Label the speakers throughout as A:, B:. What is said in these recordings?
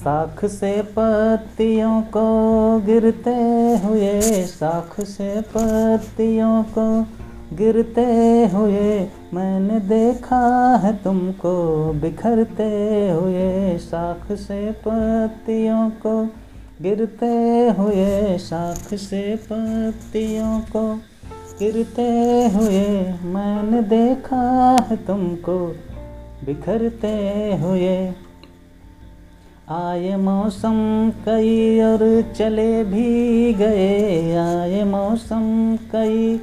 A: साख से पत्तियों को गिरते हुए, साख से पत्तियों को गिरते हुए, मैंने देखा है तुमको बिखरते हुए, साख से पत्तियों को गिरते हुए, साख से पत्तियों को गिरते हुए, मैंने देखा है तुमको बिखरते हुए। आए मौसम कई और चले भी गए। आए मौसम कई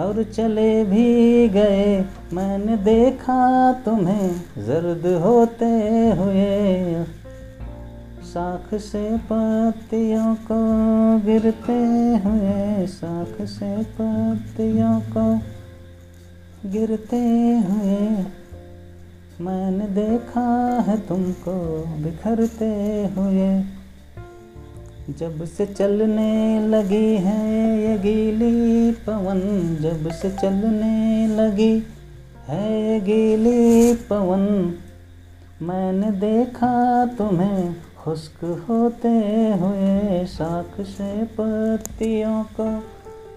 A: और चले भी गए। मैंने देखा तुम्हें जर्द होते हुए। साख से पत्तियों को गिरते हुए। साख से पत्तियों को गिरते हुए। मैंने देखा है तुमको बिखरते हुए। जब से चलने लगी है ये गीली पवन, जब से चलने लगी है ये गीली पवन, मैंने देखा तुम्हें खुश्क होते हुए, साख से पत्तियों को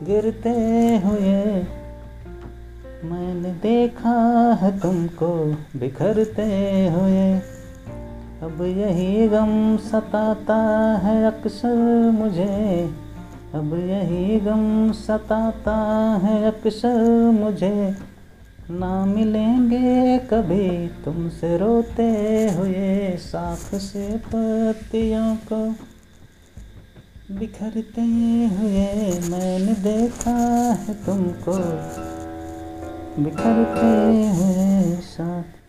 A: गिरते हुए। मैंने देखा है तुमको बिखरते हुए। अब यही गम सताता है अक्सर मुझे। अब यही गम सताता है अक्सर मुझे। ना मिलेंगे कभी तुमसे रोते हुए साख से पत्तियों को। बिखरते हुए मैंने देखा है तुमको। बिखरते हैं साथ।